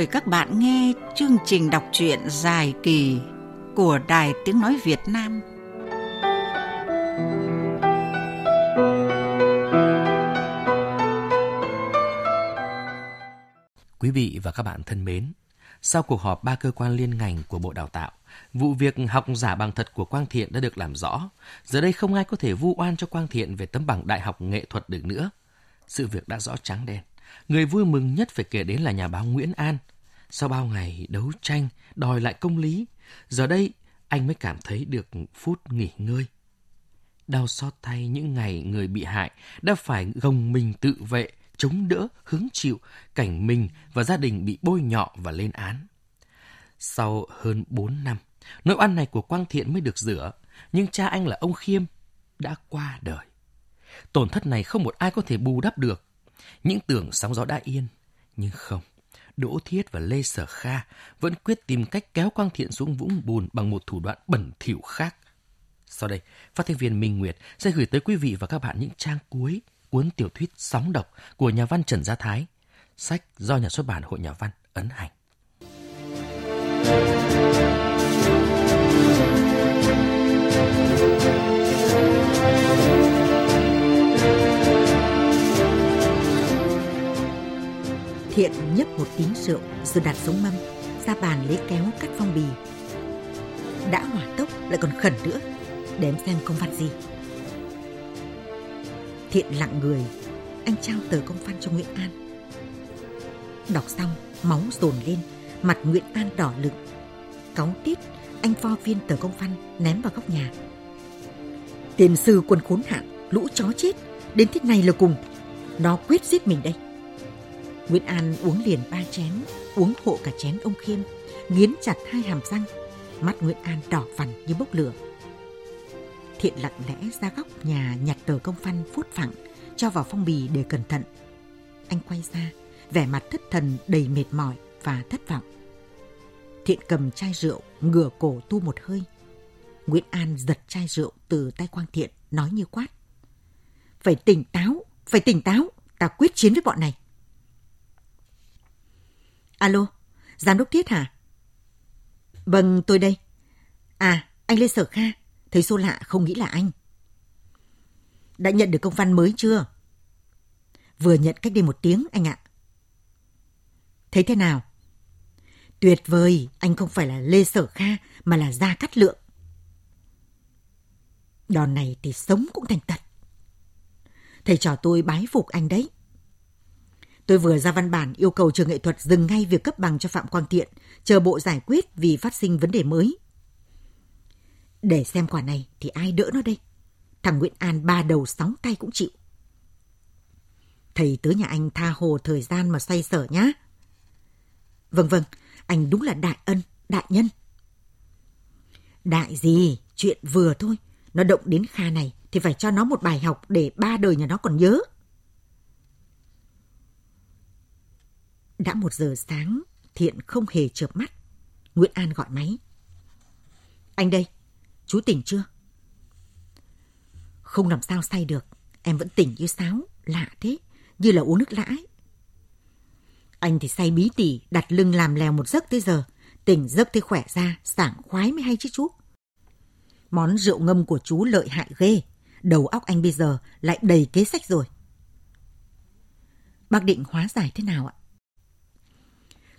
mời các bạn nghe chương trình đọc truyện dài kỳ của Đài Tiếng Nói Việt Nam. Quý vị và các bạn thân mến, sau cuộc họp ba cơ quan liên ngành của Bộ Đào tạo, vụ việc học giả bằng thật của Quang Thiện đã được làm rõ. Giờ đây không ai có thể vu oan cho Quang Thiện về tấm bằng đại học nghệ thuật được nữa. Sự việc đã rõ trắng đen. Người vui mừng nhất phải kể đến là nhà báo Nguyễn An. Sau bao ngày đấu tranh, đòi lại công lý, giờ đây anh mới cảm thấy được phút nghỉ ngơi. Đau xót thay những ngày người bị hại đã phải gồng mình tự vệ, chống đỡ, hứng chịu cảnh mình và gia đình bị bôi nhọ và lên án. Sau hơn 4 năm, nỗi oan này của Quang Thiện mới được rửa, nhưng cha anh là ông Khiêm đã qua đời. Tổn thất này không một ai có thể bù đắp được. Những tưởng sóng gió đã yên, nhưng không. Đỗ Thiết và Lê Sở Kha vẫn quyết tìm cách kéo Quang Thiện xuống vũng bùn bằng một thủ đoạn bẩn thỉu khác. Sau đây, phát thanh viên Minh Nguyệt sẽ gửi tới quý vị và các bạn những trang cuối cuốn tiểu thuyết Sóng độc của nhà văn Trần Gia Thái, sách do nhà xuất bản Hội Nhà văn ấn hành. Thiện nhấp một tín rượu rồi đặt xuống mâm, ra bàn lấy kéo cắt phong bì. Đã hỏa tốc lại còn khẩn nữa, để em xem công văn gì. Thiện lặng người, anh trao tờ công văn cho Nguyễn An. Đọc xong, máu dồn lên, mặt Nguyễn An đỏ lực. Cáu tít, anh pho viên tờ công văn ném vào góc nhà. Tiền sư quân khốn hạn, lũ chó chết, đến thế này là cùng. Nó quyết giết mình đây. Nguyễn An uống liền ba chén, uống hộ cả chén ông Khiêm, nghiến chặt hai hàm răng. Mắt Nguyễn An đỏ vằn như bốc lửa. Thiện lặng lẽ ra góc nhà nhặt tờ công văn phút phẳng, cho vào phong bì để cẩn thận. Anh quay ra, vẻ mặt thất thần đầy mệt mỏi và thất vọng. Thiện cầm chai rượu, ngửa cổ tu một hơi. Nguyễn An giật chai rượu từ tay Quang Thiện, nói như quát. Phải tỉnh táo, phải tỉnh táo, ta quyết chiến với bọn này. Alo, giám đốc Thiết hả? Vâng, tôi đây. À, anh Lê Sở Kha, thấy số lạ không nghĩ là anh. Đã nhận được công văn mới chưa? Vừa nhận cách đây một tiếng anh ạ. Thấy thế nào? Tuyệt vời, anh không phải là Lê Sở Kha mà là Gia Cát Lượng. Đòn này thì sống cũng thành tật. Thầy trò tôi bái phục anh đấy. Tôi vừa ra văn bản yêu cầu trường nghệ thuật dừng ngay việc cấp bằng cho Phạm Quang Thiện, chờ bộ giải quyết vì phát sinh vấn đề mới. Để xem quả này thì ai đỡ nó đây? Thằng Nguyễn An ba đầu sóng tay cũng chịu. Thầy tới nhà anh tha hồ thời gian mà xoay sở nhá. Vâng vâng, anh đúng là đại ân, đại nhân. Đại gì, chuyện vừa thôi. Nó động đến Kha này thì phải cho nó một bài học để ba đời nhà nó còn nhớ. Đã một giờ sáng, Thiện không hề chợp mắt. Nguyễn An gọi máy. Anh đây, chú tỉnh chưa? Không làm sao say được, em vẫn tỉnh như sáo, lạ thế, như là uống nước lã Anh thì say bí tỉ, đặt lưng làm lèo một giấc tới giờ, tỉnh giấc thấy khỏe ra, sảng khoái mới hay chứ chú. Món rượu ngâm của chú lợi hại ghê, đầu óc anh bây giờ lại đầy kế sách rồi. Bác định hóa giải thế nào ạ?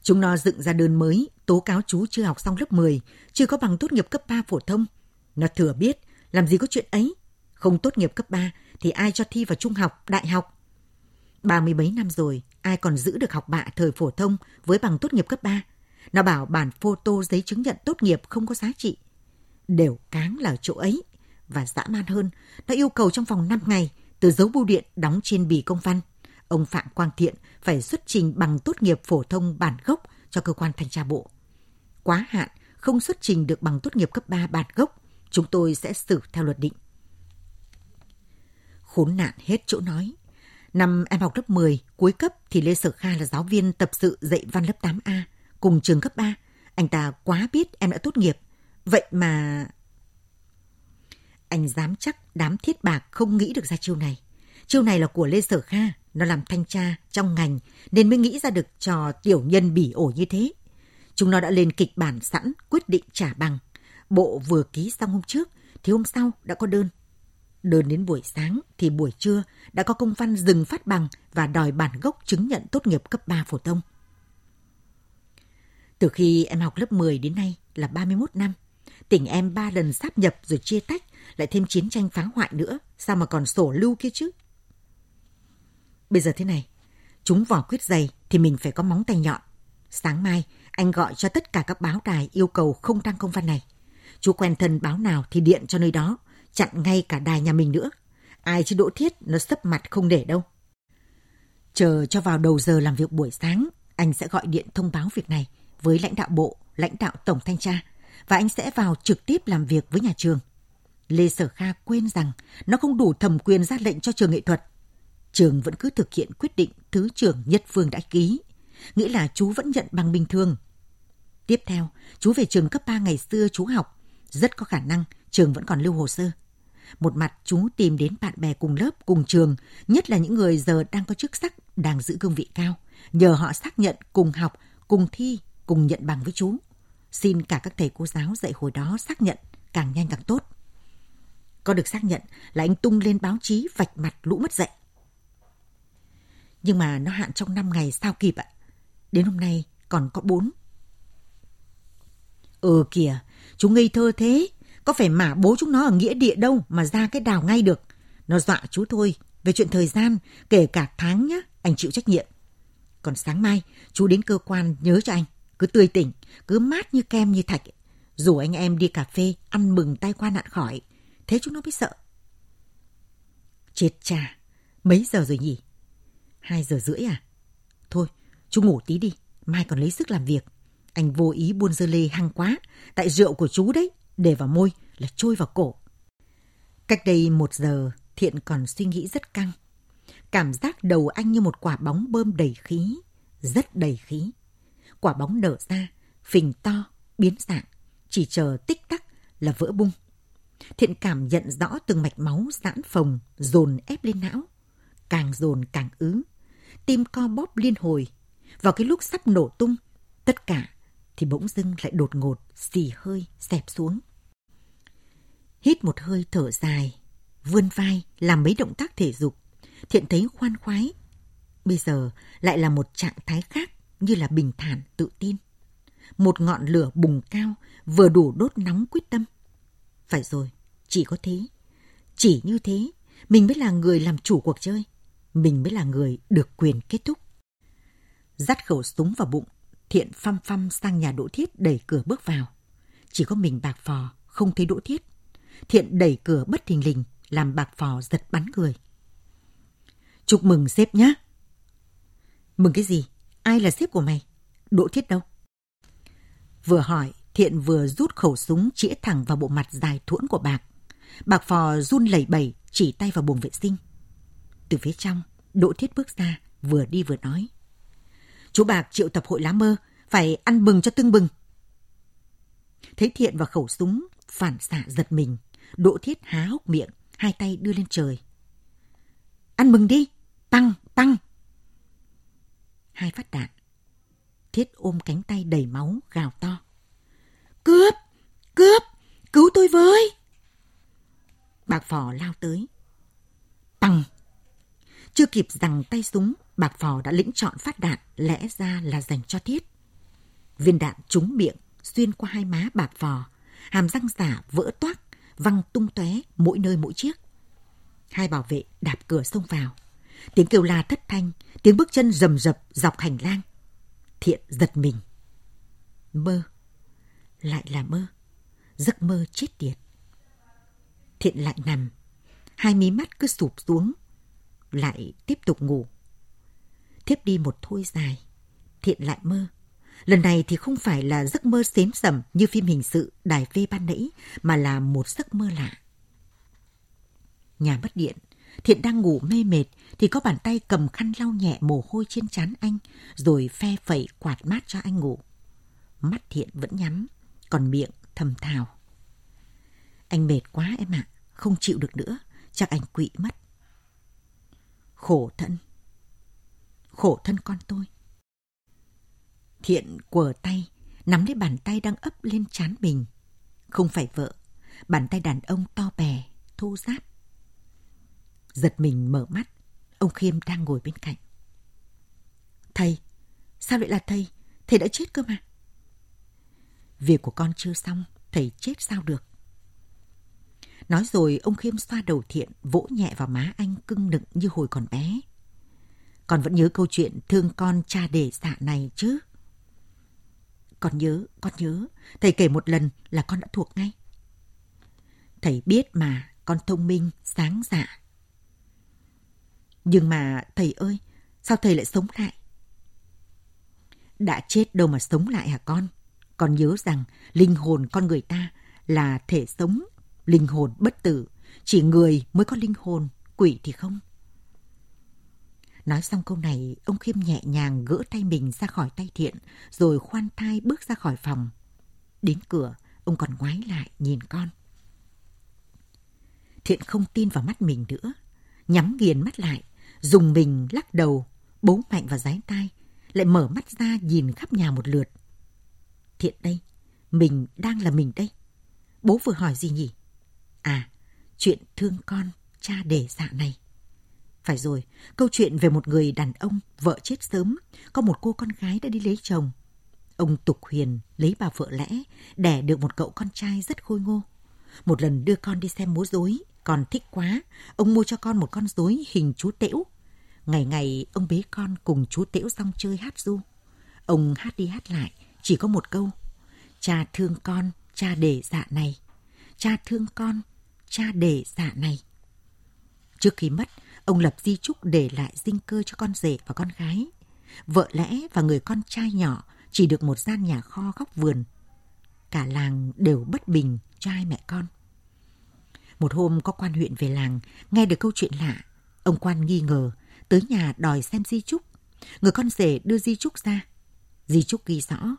Chúng nó dựng ra đơn mới, tố cáo chú chưa học xong lớp 10, chưa có bằng tốt nghiệp cấp 3 phổ thông. Nó thừa biết, làm gì có chuyện ấy. Không tốt nghiệp cấp 3 thì ai cho thi vào trung học, đại học. Ba mươi mấy năm rồi, ai còn giữ được học bạ thời phổ thông với bằng tốt nghiệp cấp 3. Nó bảo bản photo giấy chứng nhận tốt nghiệp không có giá trị. Đều cáng là chỗ ấy. Và dã man hơn, nó yêu cầu trong vòng 5 ngày từ dấu bưu điện đóng trên bì công văn ông Phạm Quang Thiện phải xuất trình bằng tốt nghiệp phổ thông bản gốc cho cơ quan thanh tra bộ. Quá hạn, không xuất trình được bằng tốt nghiệp cấp 3 bản gốc, chúng tôi sẽ xử theo luật định. Khốn nạn hết chỗ nói. Năm em học lớp 10, cuối cấp thì Lê Sở Kha là giáo viên tập sự dạy văn lớp 8A, cùng trường cấp 3. Anh ta quá biết em đã tốt nghiệp. Vậy mà... Anh dám chắc đám thiết bạc không nghĩ được ra chiêu này. Chiêu này là của Lê Sở Kha, nó làm thanh tra trong ngành nên mới nghĩ ra được trò tiểu nhân bỉ ổi như thế. Chúng nó đã lên kịch bản sẵn quyết định trả bằng. Bộ vừa ký xong hôm trước thì hôm sau đã có đơn. Đơn đến buổi sáng thì buổi trưa đã có công văn dừng phát bằng và đòi bản gốc chứng nhận tốt nghiệp cấp 3 phổ thông. Từ khi em học lớp 10 đến nay là 31 năm, tỉnh em ba lần sáp nhập rồi chia tách, lại thêm chiến tranh phá hoại nữa, sao mà còn sổ lưu kia chứ? Bây giờ thế này, chúng vỏ quyết dày thì mình phải có móng tay nhọn. Sáng mai, anh gọi cho tất cả các báo đài yêu cầu không đăng công văn này. Chú quen thân báo nào thì điện cho nơi đó, chặn ngay cả đài nhà mình nữa. Ai chứ đỗ thiết nó sấp mặt không để đâu. Chờ cho vào đầu giờ làm việc buổi sáng, anh sẽ gọi điện thông báo việc này với lãnh đạo bộ, lãnh đạo tổng thanh tra và anh sẽ vào trực tiếp làm việc với nhà trường. Lê Sở Kha quên rằng nó không đủ thẩm quyền ra lệnh cho trường nghệ thuật. Trường vẫn cứ thực hiện quyết định Thứ trưởng Nhất Phương đã ký, nghĩa là chú vẫn nhận bằng bình thường. Tiếp theo, chú về trường cấp 3 ngày xưa chú học, rất có khả năng trường vẫn còn lưu hồ sơ. Một mặt chú tìm đến bạn bè cùng lớp, cùng trường, nhất là những người giờ đang có chức sắc, đang giữ cương vị cao, nhờ họ xác nhận cùng học, cùng thi, cùng nhận bằng với chú. Xin cả các thầy cô giáo dạy hồi đó xác nhận, càng nhanh càng tốt. Có được xác nhận là anh tung lên báo chí vạch mặt lũ mất dạy. Nhưng mà nó hạn trong 5 ngày sao kịp ạ? Đến hôm nay còn có 4. Ừ kìa, chúng ngây thơ thế. Có phải mả bố chúng nó ở nghĩa địa đâu mà ra cái đào ngay được. Nó dọa chú thôi. Về chuyện thời gian, kể cả tháng nhá, anh chịu trách nhiệm. Còn sáng mai, chú đến cơ quan nhớ cho anh. Cứ tươi tỉnh, cứ mát như kem như thạch. Rủ anh em đi cà phê, ăn mừng tay qua nạn khỏi. Thế chúng nó mới sợ. Chết cha, mấy giờ rồi nhỉ? Hai giờ rưỡi à? Thôi, chú ngủ tí đi, mai còn lấy sức làm việc. Anh vô ý buôn dơ lê hăng quá, tại rượu của chú đấy, để vào môi là trôi vào cổ. Cách đây một giờ, Thiện còn suy nghĩ rất căng. Cảm giác đầu anh như một quả bóng bơm đầy khí, rất đầy khí. Quả bóng nở ra, phình to, biến dạng, chỉ chờ tích tắc là vỡ bung. Thiện cảm nhận rõ từng mạch máu giãn phồng, dồn ép lên não. Càng dồn càng ứ. Tim co bóp liên hồi. Vào cái lúc sắp nổ tung, tất cả thì bỗng dưng lại đột ngột, xì hơi, xẹp xuống. Hít một hơi thở dài, vươn vai, làm mấy động tác thể dục. Thiện thấy khoan khoái. Bây giờ lại là một trạng thái khác như là bình thản, tự tin. Một ngọn lửa bùng cao vừa đủ đốt nóng quyết tâm. Phải rồi, chỉ có thế. Chỉ như thế, mình mới là người làm chủ cuộc chơi. Mình mới là người được quyền kết thúc. Dắt khẩu súng vào bụng, Thiện phăm phăm sang nhà Đỗ Thiết đẩy cửa bước vào. Chỉ có mình bạc phò, không thấy Đỗ Thiết. Thiện đẩy cửa bất thình lình, làm bạc phò giật bắn người. Chúc mừng sếp nhá. Mừng cái gì? Ai là sếp của mày? Đỗ Thiết đâu? Vừa hỏi, Thiện vừa rút khẩu súng chĩa thẳng vào bộ mặt dài thuẫn của bạc. Bạc phò run lẩy bẩy, chỉ tay vào buồng vệ sinh. Từ phía trong, Đỗ Thiết bước ra, vừa đi vừa nói. Chú Bạc triệu tập hội lá mơ, phải ăn bừng cho tưng bừng. Thấy Thiện và khẩu súng, phản xạ giật mình. Đỗ Thiết há hốc miệng, hai tay đưa lên trời. Ăn mừng đi, tăng, tăng. Hai phát đạn. Thiết ôm cánh tay đầy máu, gào to. Cướp! Cướp! Cứu tôi với! Bạc phò lao tới. Tăng! Chưa kịp rằng tay súng, bạc phò đã lĩnh chọn phát đạn lẽ ra là dành cho thiết. Viên đạn trúng miệng, xuyên qua hai má bạc phò, hàm răng giả vỡ toác, văng tung tóe mỗi nơi mỗi chiếc. Hai bảo vệ đạp cửa xông vào. Tiếng kêu la thất thanh, tiếng bước chân rầm rập dọc hành lang. Thiện giật mình. Mơ. Lại là mơ. Giấc mơ chết tiệt. Thiện lại nằm. Hai mí mắt cứ sụp xuống. Lại tiếp tục ngủ. Thiếp đi một thôi dài. Thiện lại mơ. Lần này thì không phải là giấc mơ xếm sầm như phim hình sự đài V ban nãy, mà là một giấc mơ lạ. Nhà mất điện, Thiện đang ngủ mê mệt thì có bàn tay cầm khăn lau nhẹ mồ hôi trên trán anh rồi phe phẩy quạt mát cho anh ngủ. Mắt Thiện vẫn nhắm, còn miệng thầm thào. Anh mệt quá em ạ, không chịu được nữa, chắc anh quỵ mất. Khổ thân, khổ thân con tôi. Thiện quờ tay, nắm lấy bàn tay đang ấp lên chán mình. Không phải vợ, bàn tay đàn ông to bè, thô ráp. Giật mình mở mắt, ông Khiêm đang ngồi bên cạnh. Thầy, sao lại là thầy? Thầy đã chết cơ mà. Việc của con chưa xong, thầy chết sao được? Nói rồi ông Khiêm xoa đầu thiện, vỗ nhẹ vào má anh cưng nựng như hồi còn bé. Con vẫn nhớ câu chuyện thương con cha để dạ này chứ? Con nhớ, con nhớ. Thầy kể một lần là con đã thuộc ngay. Thầy biết mà, con thông minh, sáng dạ. Nhưng mà thầy ơi, sao thầy lại sống lại? Đã chết đâu mà sống lại hả con? Con nhớ rằng linh hồn con người ta là thể sống, linh hồn bất tử. Chỉ người mới có linh hồn, quỷ thì không. Nói xong câu này, ông Khiêm nhẹ nhàng gỡ tay mình ra khỏi tay Thiện, rồi khoan thai bước ra khỏi phòng. Đến cửa, ông còn ngoái lại nhìn con. Thiện không tin vào mắt mình nữa, nhắm nghiền mắt lại, dùng mình lắc đầu, bố mạnh vào giái tai, lại mở mắt ra nhìn khắp nhà một lượt. Thiện đây, mình đang là mình đây. Bố vừa hỏi gì nhỉ? À, chuyện thương con, cha để dạ này. Phải rồi, câu chuyện về một người đàn ông, vợ chết sớm, có một cô con gái đã đi lấy chồng. Ông Tục Huyền lấy bà vợ lẽ, đẻ được một cậu con trai rất khôi ngô. Một lần đưa con đi xem múa rối, con thích quá, ông mua cho con một con rối hình chú tễu. Ngày ngày ông bế con cùng chú tễu xong chơi hát du. Ông hát đi hát lại, chỉ có một câu. Cha thương con, cha để dạ này. Cha thương con, cha đề dạ này. Trước khi mất, ông lập di trúc để lại dinh cơ cho con rể và con gái. Vợ lẽ và người con trai nhỏ chỉ được một gian nhà kho góc vườn. Cả làng đều bất bình cho hai mẹ con. Một hôm có quan huyện về làng, nghe được câu chuyện lạ. Ông quan nghi ngờ, tới nhà đòi xem di trúc Người con rể đưa di trúc ra. Di trúc ghi rõ,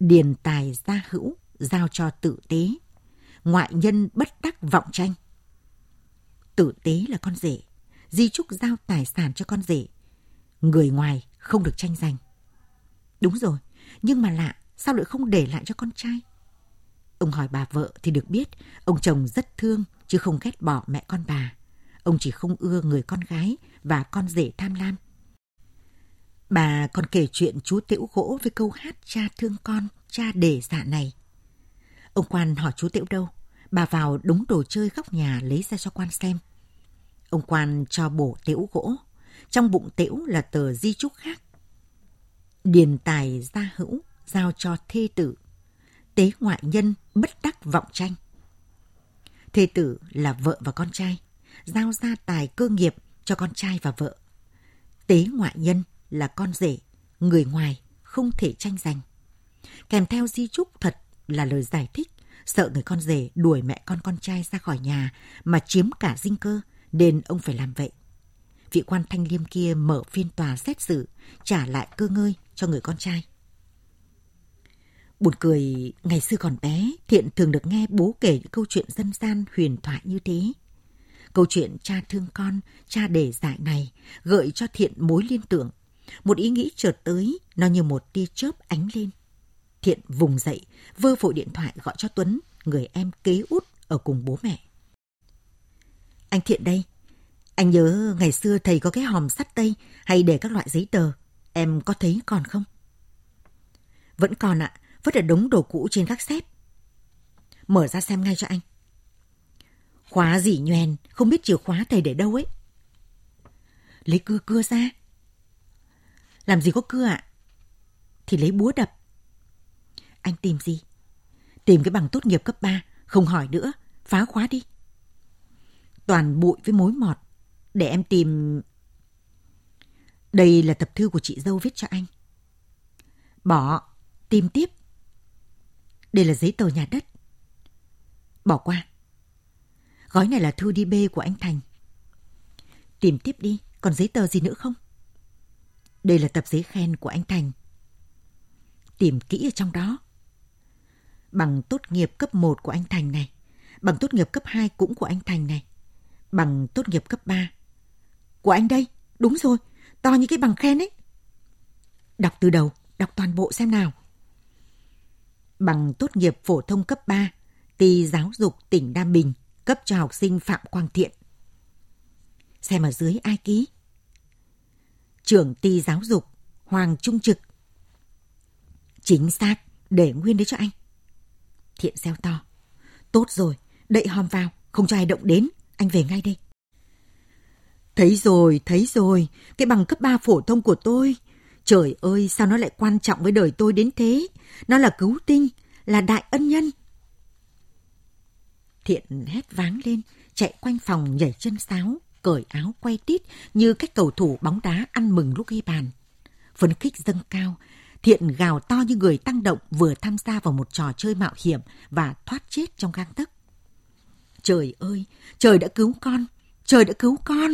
điền tài gia hữu, giao cho tự tế. Ngoại nhân bất đắc vọng tranh. Tử tế là con rể, di trúc giao tài sản cho con rể. Người ngoài không được tranh giành. Đúng rồi, nhưng mà lạ, sao lại không để lại cho con trai? Ông hỏi bà vợ thì được biết, ông chồng rất thương chứ không ghét bỏ mẹ con bà. Ông chỉ không ưa người con gái và con rể tham lam. Bà còn kể chuyện chú tiễu gỗ với câu hát cha thương con, cha để dạ này. Ông quan hỏi chú tiễu đâu, bà vào đúng đồ chơi góc nhà lấy ra cho quan xem. Ông quan cho bổ tễu gỗ. Trong bụng tễu là tờ di chúc khác. Điền tài gia hữu, giao cho thê tử. Tế ngoại nhân, bất đắc vọng tranh. Thê tử là vợ và con trai. Giao gia tài cơ nghiệp cho con trai và vợ. Tế ngoại nhân là con rể, người ngoài, không thể tranh giành. Kèm theo di chúc thật là lời giải thích, sợ người con rể đuổi mẹ con con trai ra khỏi nhà mà chiếm cả dinh cơ, nên ông phải làm vậy. Vị quan thanh liêm kia mở phiên tòa xét xử, trả lại cơ ngơi cho người con trai. Buồn cười, ngày xưa còn bé, Thiện thường được nghe bố kể những câu chuyện dân gian huyền thoại như thế. Câu chuyện cha thương con, cha để dạy này gợi cho Thiện mối liên tưởng. Một ý nghĩ chợt tới, nó như một tia chớp ánh lên. Thiện vùng dậy, vơ vội điện thoại gọi cho Tuấn, người em kế út ở cùng bố mẹ. Anh Thiện đây. Anh nhớ ngày xưa thầy có cái hòm sắt tây hay để các loại giấy tờ. Em có thấy còn không? Vẫn còn ạ, vẫn là đống đồ cũ trên các xếp. Mở ra xem ngay cho anh. Khóa gì nhoèn, không biết chìa khóa thầy để đâu ấy. Lấy cưa cưa ra. Làm gì có cưa ạ? Thì lấy búa đập. Anh tìm gì? Tìm cái bằng tốt nghiệp cấp 3, không hỏi nữa, phá khóa đi toàn bụi với mối mọt. Để em tìm... Đây là tập thư của chị dâu viết cho anh. Bỏ, tìm tiếp. Đây là giấy tờ nhà đất. Bỏ qua. Gói này là thư đi bê của anh Thành. Tìm tiếp đi, còn giấy tờ gì nữa không? Đây là tập giấy khen của anh Thành. Tìm kỹ ở trong đó. Bằng tốt nghiệp cấp 1 của anh Thành này. Bằng tốt nghiệp cấp 2 cũng của anh Thành này bằng tốt nghiệp cấp 3. Của anh đây, đúng rồi, to như cái bằng khen ấy. Đọc từ đầu, đọc toàn bộ xem nào. Bằng tốt nghiệp phổ thông cấp 3, ty giáo dục tỉnh Nam Bình cấp cho học sinh Phạm Quang Thiện. Xem ở dưới ai ký? Trưởng ty giáo dục Hoàng Trung Trực. Chính xác, để nguyên đấy cho anh. Thiện xeo to. Tốt rồi, đậy hòm vào, không cho ai động đến, anh về ngay đây. Thấy rồi, thấy rồi, cái bằng cấp 3 phổ thông của tôi. Trời ơi, sao nó lại quan trọng với đời tôi đến thế? Nó là cứu tinh, là đại ân nhân. Thiện hét váng lên, chạy quanh phòng nhảy chân sáo, cởi áo quay tít như cách cầu thủ bóng đá ăn mừng lúc ghi bàn. Phấn khích dâng cao, Thiện gào to như người tăng động vừa tham gia vào một trò chơi mạo hiểm và thoát chết trong gang tấc. Trời ơi, trời đã cứu con, trời đã cứu con.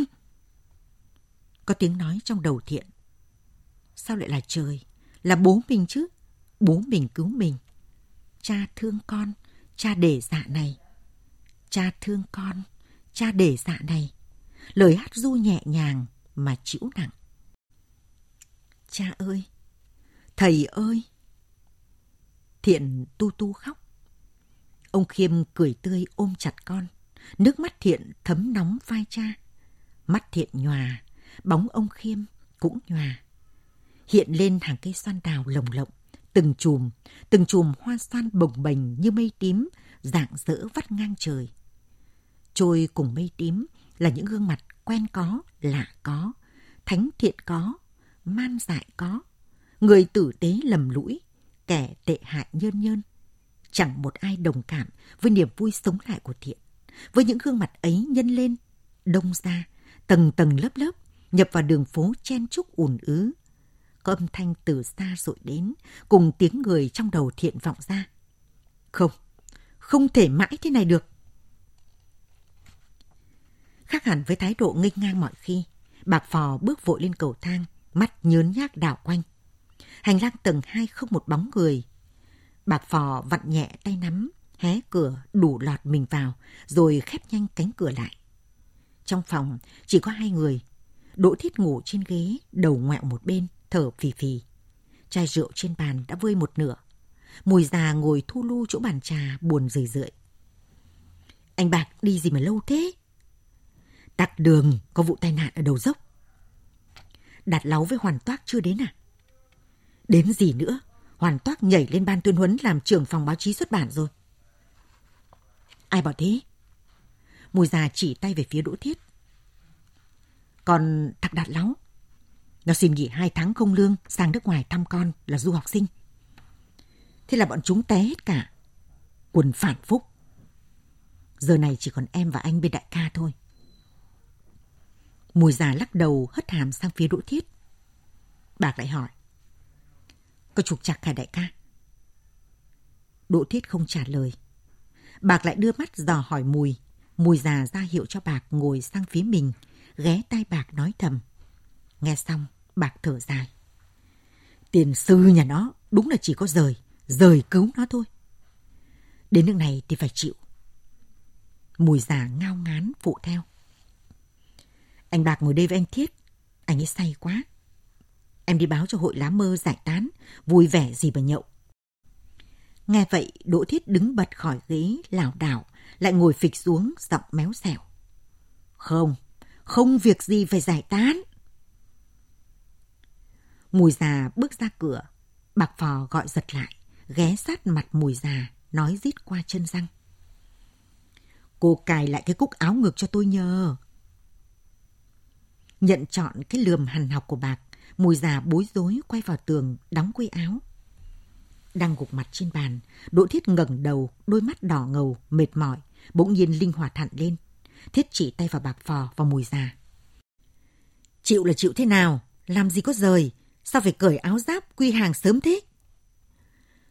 Có tiếng nói trong đầu Thiện. Sao lại là trời? Là bố mình chứ. Bố mình cứu mình. Cha thương con, cha để dạ này. Cha thương con, cha để dạ này. Lời hát du nhẹ nhàng mà chịu nặng. Cha ơi, thầy ơi. Thiện tu tu khóc. Ông Khiêm cười tươi ôm chặt con. Nước mắt Thiện thấm nóng vai cha. Mắt Thiện nhòa, bóng ông Khiêm cũng nhòa. Hiện lên hàng cây xoan đào lồng lộng, từng chùm, từng chùm hoa xoan bồng bềnh như mây tím, dạng dỡ vắt ngang trời. Trôi cùng mây tím là những gương mặt quen có, lạ có, thánh thiện có, man dại có, người tử tế lầm lũi, kẻ tệ hại nhơn nhơn. Chẳng một ai đồng cảm với niềm vui sống lại của thiện. Với những gương mặt ấy nhân lên, đông ra, tầng tầng lớp lớp, nhập vào đường phố chen chúc ùn ứ. Có âm thanh từ xa rội đến, cùng tiếng người trong đầu thiện vọng ra. Không, không thể mãi thế này được. Khác hẳn với thái độ nghênh ngang mọi khi, bạc phò bước vội lên cầu thang, mắt nhớn nhác đảo quanh. Hành lang tầng hai không một bóng người. Bạc phò vặn nhẹ tay nắm, hé cửa đủ lọt mình vào, rồi khép nhanh cánh cửa lại. Trong phòng chỉ có hai người. Đỗ Thiết ngủ trên ghế, đầu ngoẹo một bên, thở phì phì. Chai rượu trên bàn đã vơi một nửa. Mùi già ngồi thu lu chỗ bàn trà buồn rười rượi. Anh Bạc đi gì mà lâu thế? Tắc đường có vụ tai nạn ở đầu dốc. Đạt láu với Hoàn Toác chưa đến à? Đến gì nữa? Hoàn toát nhảy lên ban tuyên huấn làm trưởng phòng báo chí xuất bản rồi. Ai bảo thế? Mùi già chỉ tay về phía Đỗ Thiết. Còn Thạc Đạt Láu, nó xin nghỉ hai tháng không lương sang nước ngoài thăm con là du học sinh. Thế là bọn chúng té hết cả. Quần phản phúc. Giờ này chỉ còn em và anh bên đại ca thôi. Mùi già lắc đầu hất hàm sang phía Đỗ Thiết. Bạc lại hỏi. Có trục chặt hả đại ca? Đỗ Thiết không trả lời. Bạc lại đưa mắt dò hỏi Mùi. Mùi già ra hiệu cho Bạc ngồi sang phía mình, ghé tai Bạc nói thầm. Nghe xong, Bạc thở dài. Tiền sư nhà nó đúng là chỉ có rời, rời cứu nó thôi. Đến nước này thì phải chịu. Mùi già ngao ngán phụ theo. Anh Bạc ngồi đây với anh Thiết. Anh ấy say quá. Em đi báo cho hội lá mơ giải tán, vui vẻ gì mà nhậu. Nghe vậy, Đỗ Thiết đứng bật khỏi ghế, lảo đảo, lại ngồi phịch xuống, giọng méo xẻo. Không, không việc gì phải giải tán. Mùi già bước ra cửa, bạc phò gọi giật lại, ghé sát mặt mùi già, nói rít qua chân răng. Cô cài lại cái cúc áo ngực cho tôi nhờ. Nhận chọn cái lườm hằn học của bạc, mùi già bối rối quay vào tường, đóng quây áo. Đang gục mặt trên bàn, Đỗ Thiết ngẩng đầu, đôi mắt đỏ ngầu, mệt mỏi, bỗng nhiên linh hoạt hẳn lên. Thiết chỉ tay vào bạc phò và mùi già. Chịu là chịu thế nào? Làm gì có rời? Sao phải cởi áo giáp quy hàng sớm thế?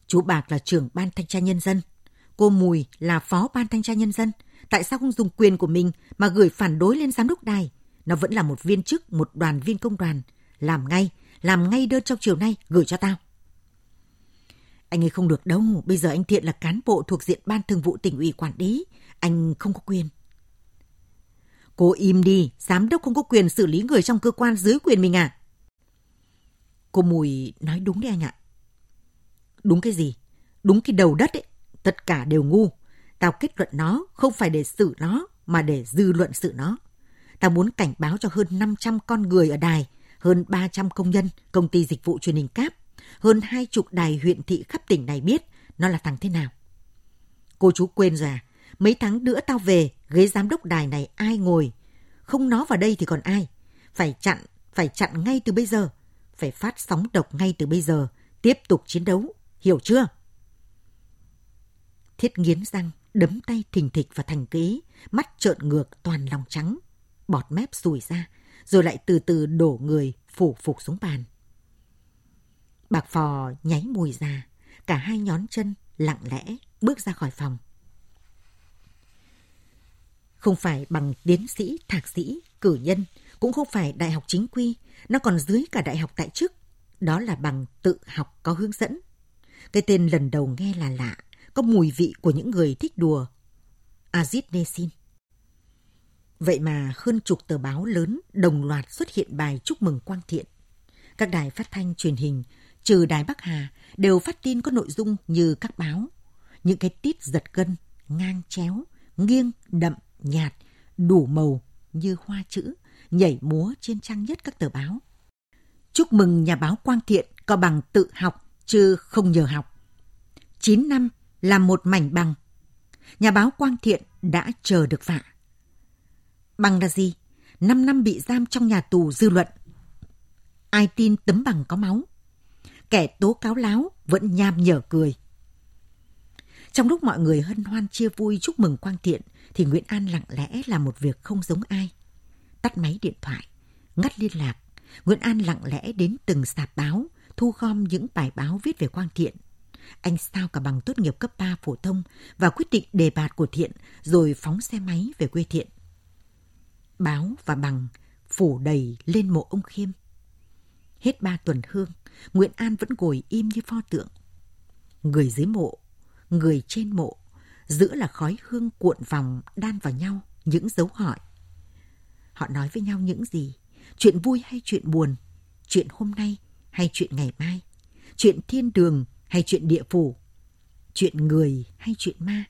Chú Bạc là trưởng ban thanh tra nhân dân. Cô Mùi là phó ban thanh tra nhân dân. Tại sao không dùng quyền của mình mà gửi phản đối lên giám đốc đài? Nó vẫn là một viên chức, một đoàn viên công đoàn. Làm ngay, làm ngay đơn trong chiều nay, gửi cho tao. Anh ấy không được đâu, bây giờ anh Thiện là cán bộ thuộc diện ban thường vụ tỉnh ủy quản lý. Anh không có quyền. Cô im đi, giám đốc không có quyền xử lý người trong cơ quan dưới quyền mình à? Cô Mùi nói đúng đấy anh ạ. Đúng cái gì? Đúng cái đầu đất ấy. Tất cả đều ngu. Tao kết luận nó không phải để xử nó, mà để dư luận sự nó. Tao muốn cảnh báo cho hơn 500 con người ở đài, hơn 300 công nhân, công ty dịch vụ truyền hình cáp, hơn hai chục đài huyện thị khắp tỉnh này biết nó là thằng thế nào. Cô chú quên rồi à? Mấy tháng nữa tao về, ghế giám đốc đài này ai ngồi? Không nó vào đây thì còn ai? Phải chặn, phải chặn ngay từ bây giờ. Phải phát sóng độc ngay từ bây giờ. Tiếp tục chiến đấu. Hiểu chưa? Thiết nghiến răng, đấm tay thình thịch vào thành ghế, mắt trợn ngược toàn lòng trắng, bọt mép sùi ra, rồi lại từ từ đổ người phủ phục xuống bàn. Bạc phò nháy mùi ra, cả hai nhón chân lặng lẽ bước ra khỏi phòng. Không phải bằng tiến sĩ, thạc sĩ, cử nhân, cũng không phải đại học chính quy, nó còn dưới cả đại học tại chức. Đó là bằng tự học có hướng dẫn. Cái tên lần đầu nghe là lạ, có mùi vị của những người thích đùa. Azit Nesin. Vậy mà hơn chục tờ báo lớn đồng loạt xuất hiện bài chúc mừng Quang Thiện. Các đài phát thanh truyền hình, trừ đài Bắc Hà, đều phát tin có nội dung như các báo. Những cái tít giật gân, ngang chéo, nghiêng, đậm, nhạt, đủ màu như hoa chữ, nhảy múa trên trang nhất các tờ báo. Chúc mừng nhà báo Quang Thiện có bằng tự học chứ không nhờ học. 9 năm là một mảnh bằng. Nhà báo Quang Thiện đã chờ được vạ. Bằng là gì? 5 năm bị giam trong nhà tù dư luận. Ai tin tấm bằng có máu? Kẻ tố cáo láo vẫn nham nhở cười. Trong lúc mọi người hân hoan chia vui chúc mừng Quang Thiện, thì Nguyễn An lặng lẽ làm một việc không giống ai. Tắt máy điện thoại, ngắt liên lạc, Nguyễn An lặng lẽ đến từng sạp báo, thu gom những bài báo viết về Quang Thiện. Anh sao cả bằng tốt nghiệp cấp 3 phổ thông và quyết định đề bạt của Thiện rồi phóng xe máy về quê Thiện. Báo và bằng phủ đầy lên mộ ông Khiêm. Hết ba tuần hương, Nguyễn An vẫn ngồi im như pho tượng. Người dưới mộ, người trên mộ, giữa là khói hương cuộn vòng đan vào nhau những dấu hỏi. Họ nói với nhau những gì? Chuyện vui hay chuyện buồn? Chuyện hôm nay hay chuyện ngày mai? Chuyện thiên đường hay chuyện địa phủ? Chuyện người hay chuyện ma?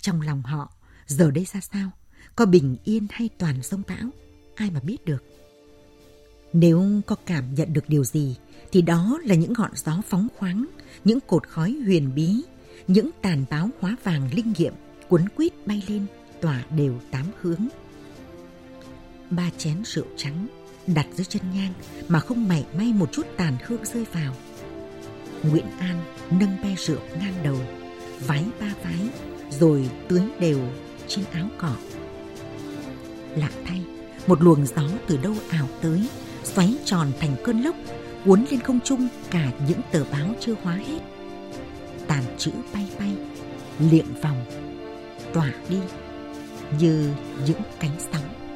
Trong lòng họ, giờ đây ra sao? Có bình yên hay toàn sông bão? Ai mà biết được? Nếu có cảm nhận được điều gì, thì đó là những ngọn gió phóng khoáng, những cột khói huyền bí, những tàn báo hóa vàng linh nghiệm cuốn quýt bay lên tỏa đều tám hướng. Ba chén rượu trắng đặt dưới chân nhang mà không mảy may một chút tàn hương rơi vào. Nguyễn An nâng be rượu ngang đầu, vái ba vái, rồi tưới đều trên áo cỏ. Lạ thay, một luồng gió từ đâu ảo tới, xoáy tròn thành cơn lốc, cuốn lên không trung cả những tờ báo chưa hóa hết. Tàn chữ bay bay liệng vòng tỏa đi như những cánh sóng.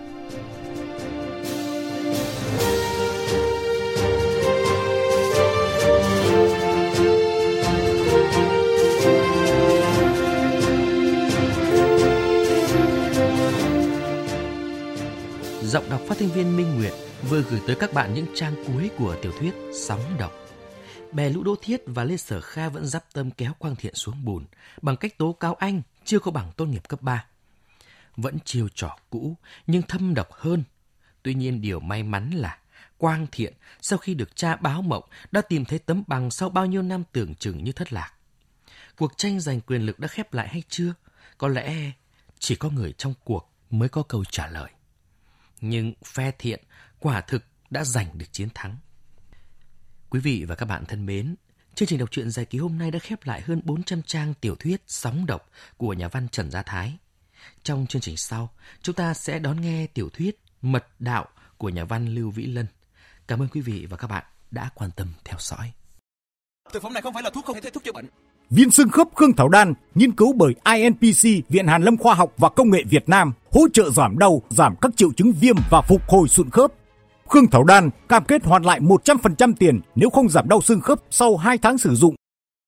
Giọng đọc phát thanh viên Minh Nguyệt vừa gửi tới các bạn những trang cuối của tiểu thuyết Sóng độc bè lũ Đỗ Thiết và Lê Sở Kha vẫn dắp tâm kéo Quang Thiện xuống bùn bằng cách tố cáo anh chưa có bằng tốt nghiệp cấp 3. Vẫn chiêu trò cũ, nhưng thâm độc hơn. Tuy nhiên điều may mắn là Quang Thiện sau khi được cha báo mộng đã tìm thấy tấm bằng sau bao nhiêu năm tưởng chừng như thất lạc. Cuộc tranh giành quyền lực đã khép lại hay chưa? Có lẽ chỉ có người trong cuộc mới có câu trả lời. Nhưng phe thiện quả thực đã giành được chiến thắng. Quý vị và các bạn thân mến, chương trình đọc truyện dài ký hôm nay đã khép lại hơn 400 trang tiểu thuyết sóng độc của nhà văn Trần Gia Thái. Trong chương trình sau, chúng ta sẽ đón nghe tiểu thuyết Mật Đạo của nhà văn Lưu Vĩ Lân. Cảm ơn quý vị và các bạn đã quan tâm theo dõi. Thực phẩm này không phải là thuốc không thể thuốc chữa bệnh. Viên xương khớp Khương Thảo Đan, nghiên cứu bởi INPC, Viện Hàn Lâm Khoa học và Công nghệ Việt Nam, hỗ trợ giảm đau, giảm các triệu chứng viêm và phục hồi sụn khớp. Khương Thảo Đan cam kết hoàn lại 100% tiền nếu không giảm đau xương khớp sau 2 tháng sử dụng.